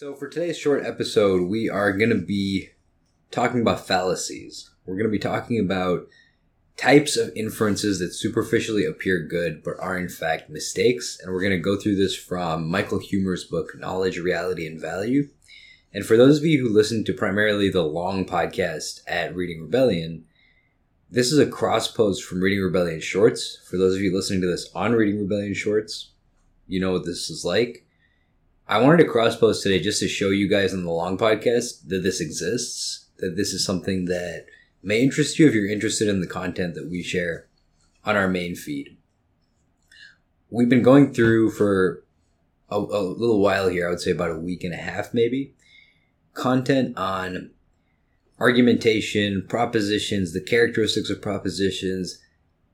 So, for today's short episode, we are going to be talking about fallacies. We're going to be talking about types of inferences that superficially appear good but are in fact mistakes. And we're going to go through this from Michael Huemer's book, Knowledge, Reality, and Value. And for those of you who listen to primarily the long podcast at Reading Rebellion, this is a cross post from Reading Rebellion Shorts. For those of you listening to this on Reading Rebellion Shorts, you know what this is like. I wanted to cross post today just to show you guys on the long podcast that this exists, that this is something that may interest you if you're interested in the content that we share on our main feed. We've been going through for a, a little while here, I would say about a week and a half maybe, content on argumentation, propositions, the characteristics of propositions,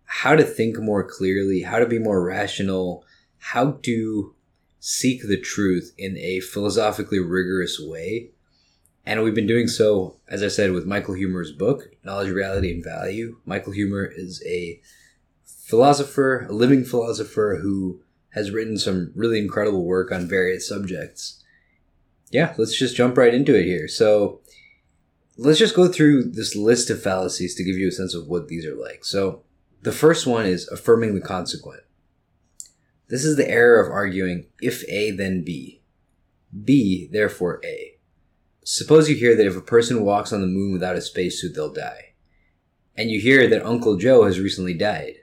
how to think more clearly, how to be more rational, how to seek the truth in a philosophically rigorous way. And we've been doing so, as I said, with Michael Huemer's book, Knowledge, Reality, and Value. Michael Huemer is a philosopher, a living philosopher who has written some really incredible work on various subjects. Yeah, let's just jump right into it here. So, let's just go through this list of fallacies to give you a sense of what these are like. So, the first one is affirming the consequent. This is the error of arguing if A, then B. B, therefore A. Suppose you hear that if a person walks on the moon without a spacesuit, they'll die. And you hear that Uncle Joe has recently died.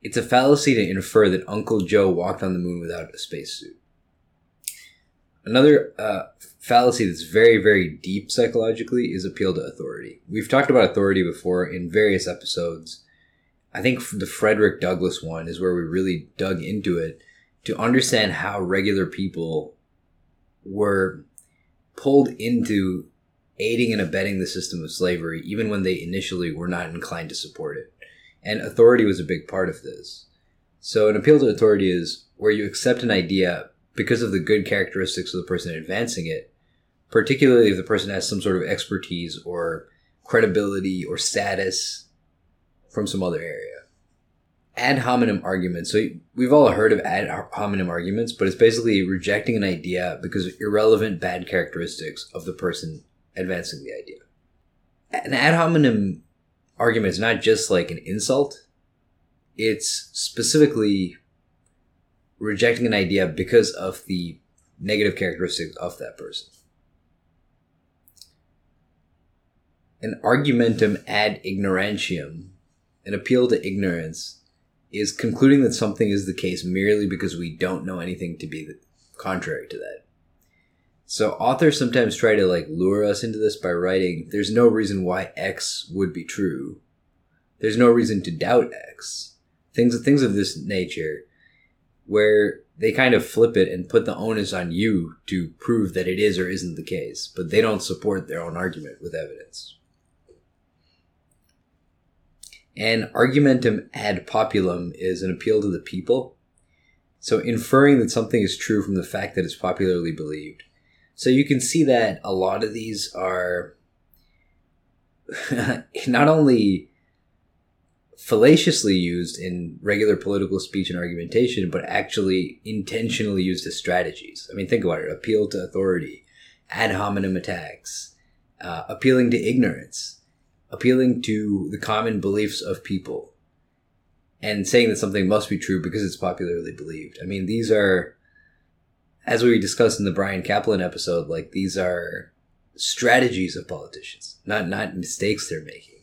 It's a fallacy to infer that Uncle Joe walked on the moon without a spacesuit. Another uh, fallacy that's very, very deep psychologically is appeal to authority. We've talked about authority before in various episodes I think the Frederick Douglass one is where we really dug into it to understand how regular people were pulled into aiding and abetting the system of slavery, even when they initially were not inclined to support it. And authority was a big part of this. So, an appeal to authority is where you accept an idea because of the good characteristics of the person advancing it, particularly if the person has some sort of expertise or credibility or status from some other area. Ad hominem arguments. So we've all heard of ad hominem arguments, but it's basically rejecting an idea because of irrelevant bad characteristics of the person advancing the idea. An ad hominem argument is not just like an insult, it's specifically rejecting an idea because of the negative characteristics of that person. An argumentum ad ignorantium an appeal to ignorance is concluding that something is the case merely because we don't know anything to be contrary to that. So authors sometimes try to like lure us into this by writing there's no reason why X would be true. There's no reason to doubt X. Things of things of this nature where they kind of flip it and put the onus on you to prove that it is or isn't the case, but they don't support their own argument with evidence. And argumentum ad populum is an appeal to the people. So inferring that something is true from the fact that it's popularly believed. So you can see that a lot of these are not only fallaciously used in regular political speech and argumentation, but actually intentionally used as strategies. I mean, think about it appeal to authority, ad hominem attacks, uh, appealing to ignorance appealing to the common beliefs of people and saying that something must be true because it's popularly believed. I mean, these are, as we discussed in the Bryan Caplan episode, like these are strategies of politicians, not not mistakes they're making.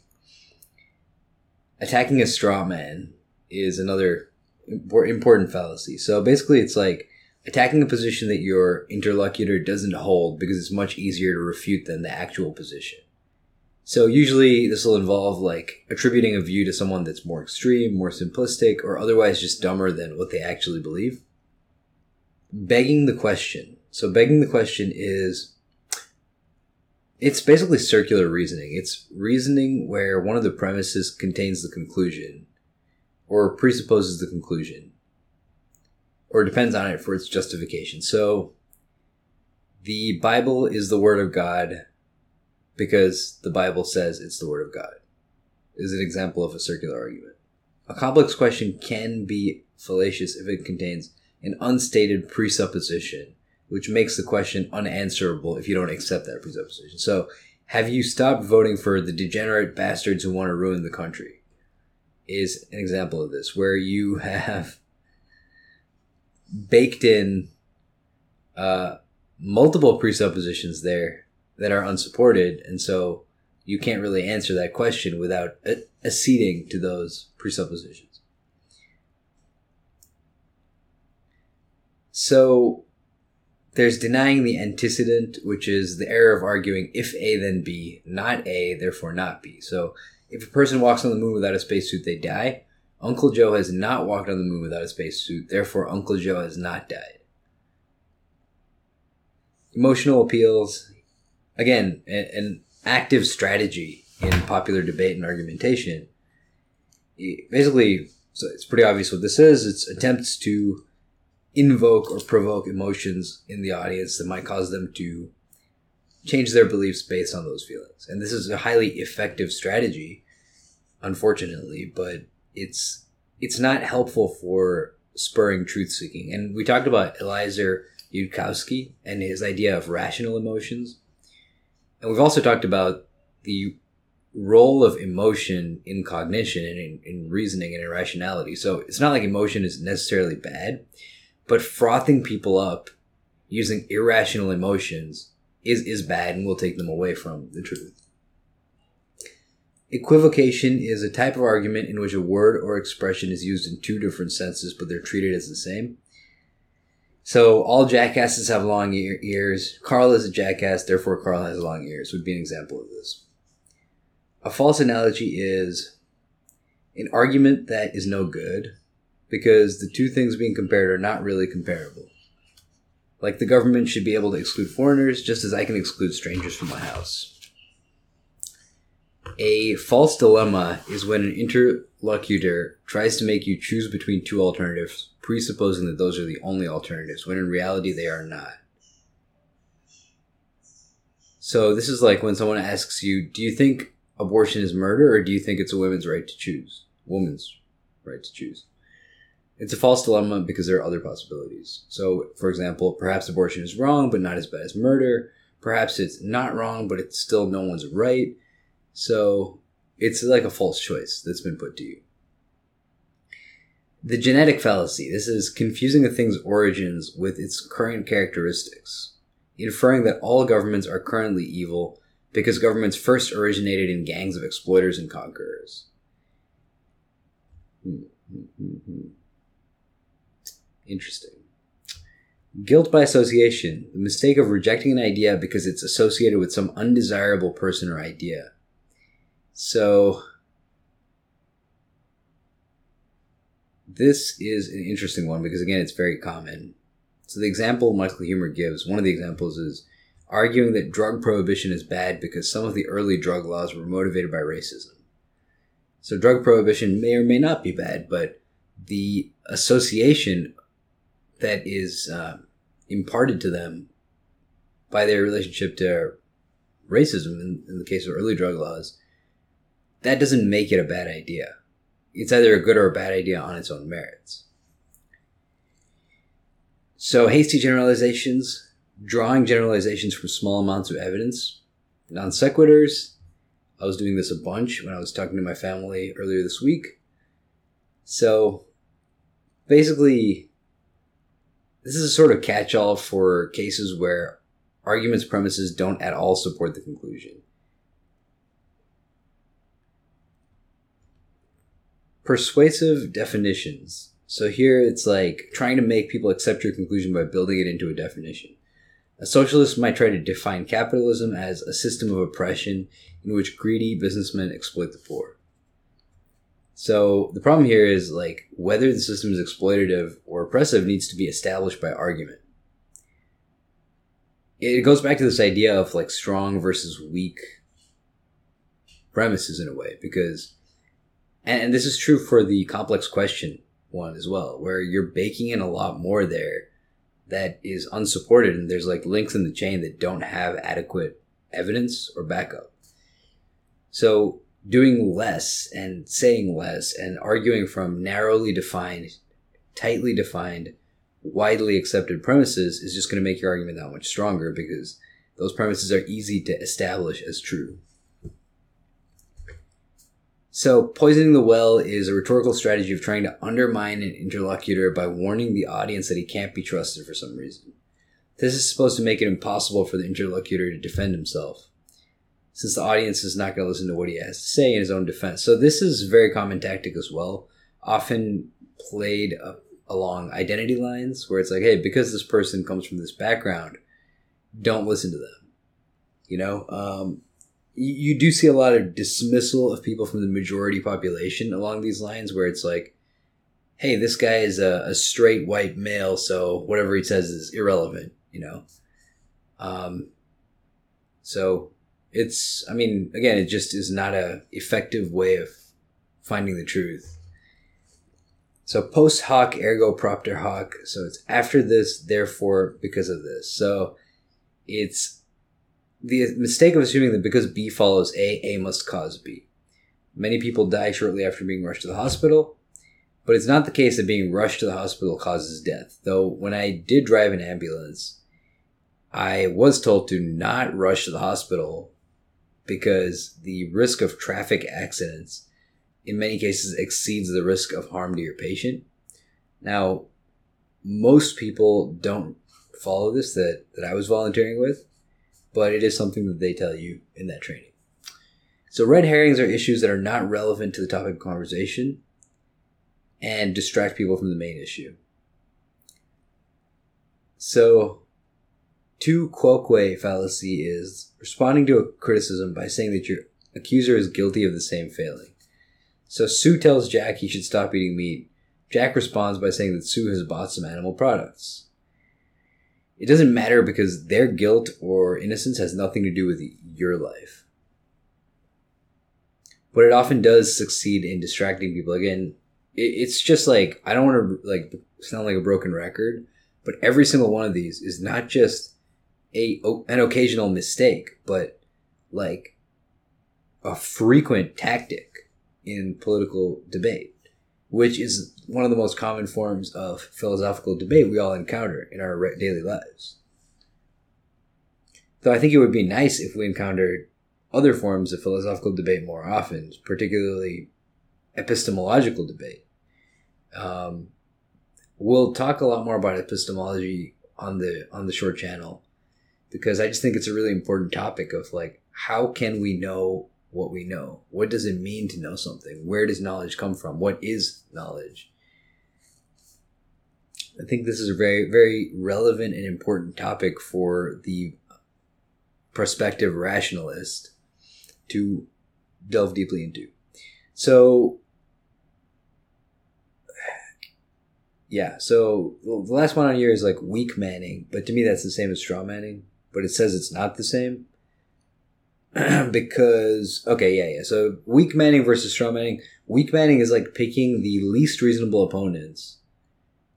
Attacking a straw man is another important fallacy. So basically, it's like attacking a position that your interlocutor doesn't hold because it's much easier to refute than the actual position. So usually this will involve like attributing a view to someone that's more extreme, more simplistic, or otherwise just dumber than what they actually believe. Begging the question. So begging the question is it's basically circular reasoning. It's reasoning where one of the premises contains the conclusion or presupposes the conclusion or depends on it for its justification. So the Bible is the word of God because the Bible says it's the Word of God, is an example of a circular argument. A complex question can be fallacious if it contains an unstated presupposition which makes the question unanswerable if you don't accept that presupposition. So, have you stopped voting for the degenerate bastards who want to ruin the country? Is an example of this, where you have baked in uh, multiple presuppositions there that are unsupported, and so you can't really answer that question without acceding to those presuppositions. So there's denying the antecedent, which is the error of arguing if A then B, not A, therefore not B. So if a person walks on the moon without a spacesuit, they die. Uncle Joe has not walked on the moon without a spacesuit, therefore Uncle Joe has not died. Emotional appeals, again, an active strategy in popular debate and argumentation. Basically, so it's pretty obvious what this is. It's attempts to invoke or provoke emotions in the audience that might cause them to change their beliefs based on those feelings. And this is a highly effective strategy, unfortunately, but it's it's not helpful for spurring truth seeking. And we talked about Eliezer Yudkowsky and his idea of rational emotions. And we've also talked about the role of emotion in cognition and in, in reasoning and in rationality. So it's not like emotion is necessarily bad, but frothing people up using irrational emotions is, is bad and will take them away from the truth. Equivocation is a type of argument in which a word or expression is used in two different senses, but they're treated as the same. So all jackasses have long ear- ears. Carl is a jackass, therefore Carl has long ears, would be an example of this. A false analogy is an argument that is no good because the two things being compared are not really comparable. Like the government should be able to exclude foreigners just as I can exclude strangers from my house. A false dilemma is when an interlocutor tries to make you choose between two alternatives, presupposing that those are the only alternatives, when in reality they are not. So this is like when someone asks you, do you think abortion is murder or do you think it's a woman's right to choose? Woman's right to choose. It's a false dilemma because there are other possibilities. So, for example, perhaps abortion is wrong, but not as bad as murder. Perhaps it's not wrong, but it's still no one's right. So, it's like a false choice that's been put to you. The genetic fallacy. This is confusing a thing's origins with its current characteristics, inferring that all governments are currently evil because governments first originated in gangs of exploiters and conquerors. Interesting. Guilt by association, the mistake of rejecting an idea because it's associated with some undesirable person or idea. So, this is an interesting one because, again, it's very common. So, the example Michael Huemer gives, one of the examples is arguing that drug prohibition is bad because some of the early drug laws were motivated by racism. So, drug prohibition may or may not be bad, but the association that is uh, imparted to them by their relationship to racism in, in the case of early drug laws, that doesn't make it a bad idea. It's either a good or a bad idea on its own merits. So, hasty generalizations, drawing generalizations from small amounts of evidence, non sequiturs. I was doing this a bunch when I was talking to my family earlier this week. So, basically, this is a sort of catch all for cases where arguments premises don't at all support the conclusion. Persuasive definitions. So here it's like trying to make people accept your conclusion by building it into a definition. A socialist might try to define capitalism as a system of oppression in which greedy businessmen exploit the poor. So the problem here is like whether the system is exploitative or oppressive needs to be established by argument. It goes back to this idea of like strong versus weak premises in a way because and, this is true for the complex question one as well where you're baking in a lot more there that is unsupported and there's like links in the chain that don't have adequate evidence or backup so doing less and saying less and arguing from narrowly defined, tightly defined widely accepted premises is just going to make your argument that much stronger because those premises are easy to establish as true. So, poisoning the well is a rhetorical strategy of trying to undermine an interlocutor by warning the audience that he can't be trusted for some reason. This is supposed to make it impossible for the interlocutor to defend himself, since the audience is not going to listen to what he has to say in his own defense. So, this is a very common tactic as well, often played along identity lines, where it's like, hey, because this person comes from this background, don't listen to them. You know, um, you, do see a lot of dismissal of people from the majority population along these lines where it's like hey this guy is a, a straight white male so whatever he says is irrelevant you know? Um so it's i mean again it just is not a effective way of finding the truth. So post hoc ergo propter hoc. So it's after this therefore because of this. So it's the mistake of assuming that because B follows A, A must cause B. Many people die shortly after being rushed to the hospital, but it's not the case that being rushed to the hospital causes death. Though when I did drive an ambulance, I was told to not rush to the hospital because the risk of traffic accidents in many cases exceeds the risk of harm to your patient. Now, most people don't follow this that, that I was volunteering with but it is something that they tell you in that training. So, red herrings are issues that are not relevant to the topic of conversation and distract people from the main issue. So, tu quoque fallacy is responding to a criticism by saying that your accuser is guilty of the same failing. So, Sue tells Jack he should stop eating meat. Jack responds by saying that Sue has bought some animal products it doesn't matter because their guilt or innocence has nothing to do with your life. But it often does succeed in distracting people. Again, it's just like I don't want to like sound like a broken record, but every single one of these is not just a an occasional mistake, but like a frequent tactic in political debate which is one of the most common forms of philosophical debate we all encounter in our daily lives. Though I think it would be nice if we encountered other forms of philosophical debate more often, particularly epistemological debate. Um, we'll talk a lot more about epistemology on the on the short channel because I just think it's a really important topic of like how can we know what we know. What does it mean to know something? Where does knowledge come from? What is knowledge? I think this is a very, very relevant and important topic for the prospective rationalist to delve deeply into. So, yeah, so the last one on here is like weak manning, but to me that's the same as straw manning, but it says it's not the same. because okay, yeah, yeah. So weak manning versus strong manning. Weak manning is like picking the least reasonable opponents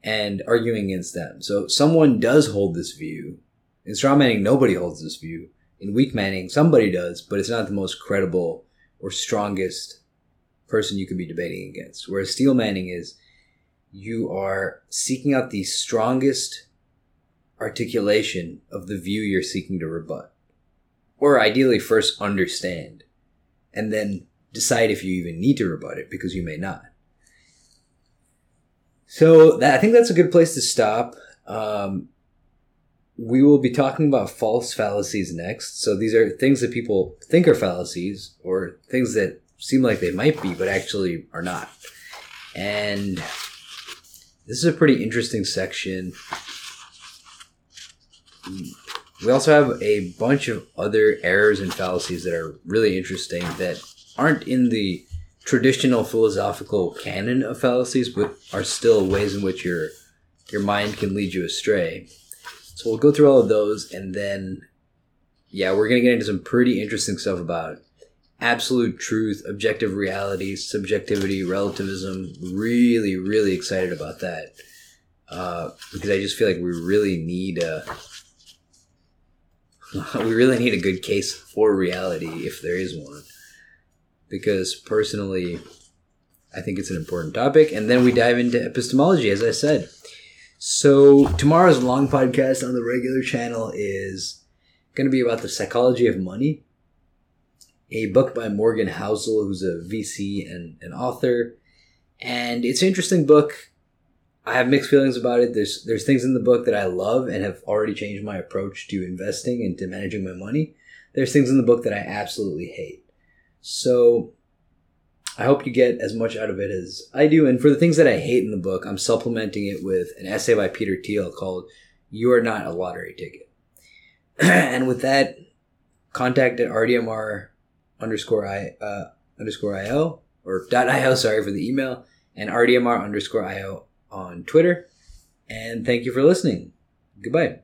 and arguing against them. So someone does hold this view. In strong manning, nobody holds this view. In weak manning, somebody does, but it's not the most credible or strongest person you could be debating against. Whereas steel manning is you are seeking out the strongest articulation of the view you're seeking to rebut or ideally first understand and then decide if you even need to rebut it because you may not. So that, I think that's a good place to stop. Um, we will be talking about false fallacies next. So these are things that people think are fallacies or things that seem like they might be, but actually are not. And this is a pretty interesting section. We also have a bunch of other errors and fallacies that are really interesting that aren't in the traditional philosophical canon of fallacies, but are still ways in which your your mind can lead you astray. So we'll go through all of those, and then yeah, we're gonna get into some pretty interesting stuff about absolute truth, objective reality, subjectivity, relativism. Really, really excited about that uh, because I just feel like we really need a we really need a good case for reality if there is one. Because personally, I think it's an important topic. And then we dive into epistemology, as I said. So tomorrow's long podcast on the regular channel is going to be about the psychology of money. A book by Morgan Housel, who's a VC and an author, and it's an interesting book. I have mixed feelings about it. There's there's things in the book that I love and have already changed my approach to investing and to managing my money. There's things in the book that I absolutely hate. So I hope you get as much out of it as I do. And for the things that I hate in the book, I'm supplementing it with an essay by Peter Thiel called You Are Not a Lottery Ticket. and with that, contact at RDMR underscore I uh, underscore IO or dot IO, sorry for the email, and RDMR underscore IO on Twitter. And thank you for listening. Goodbye.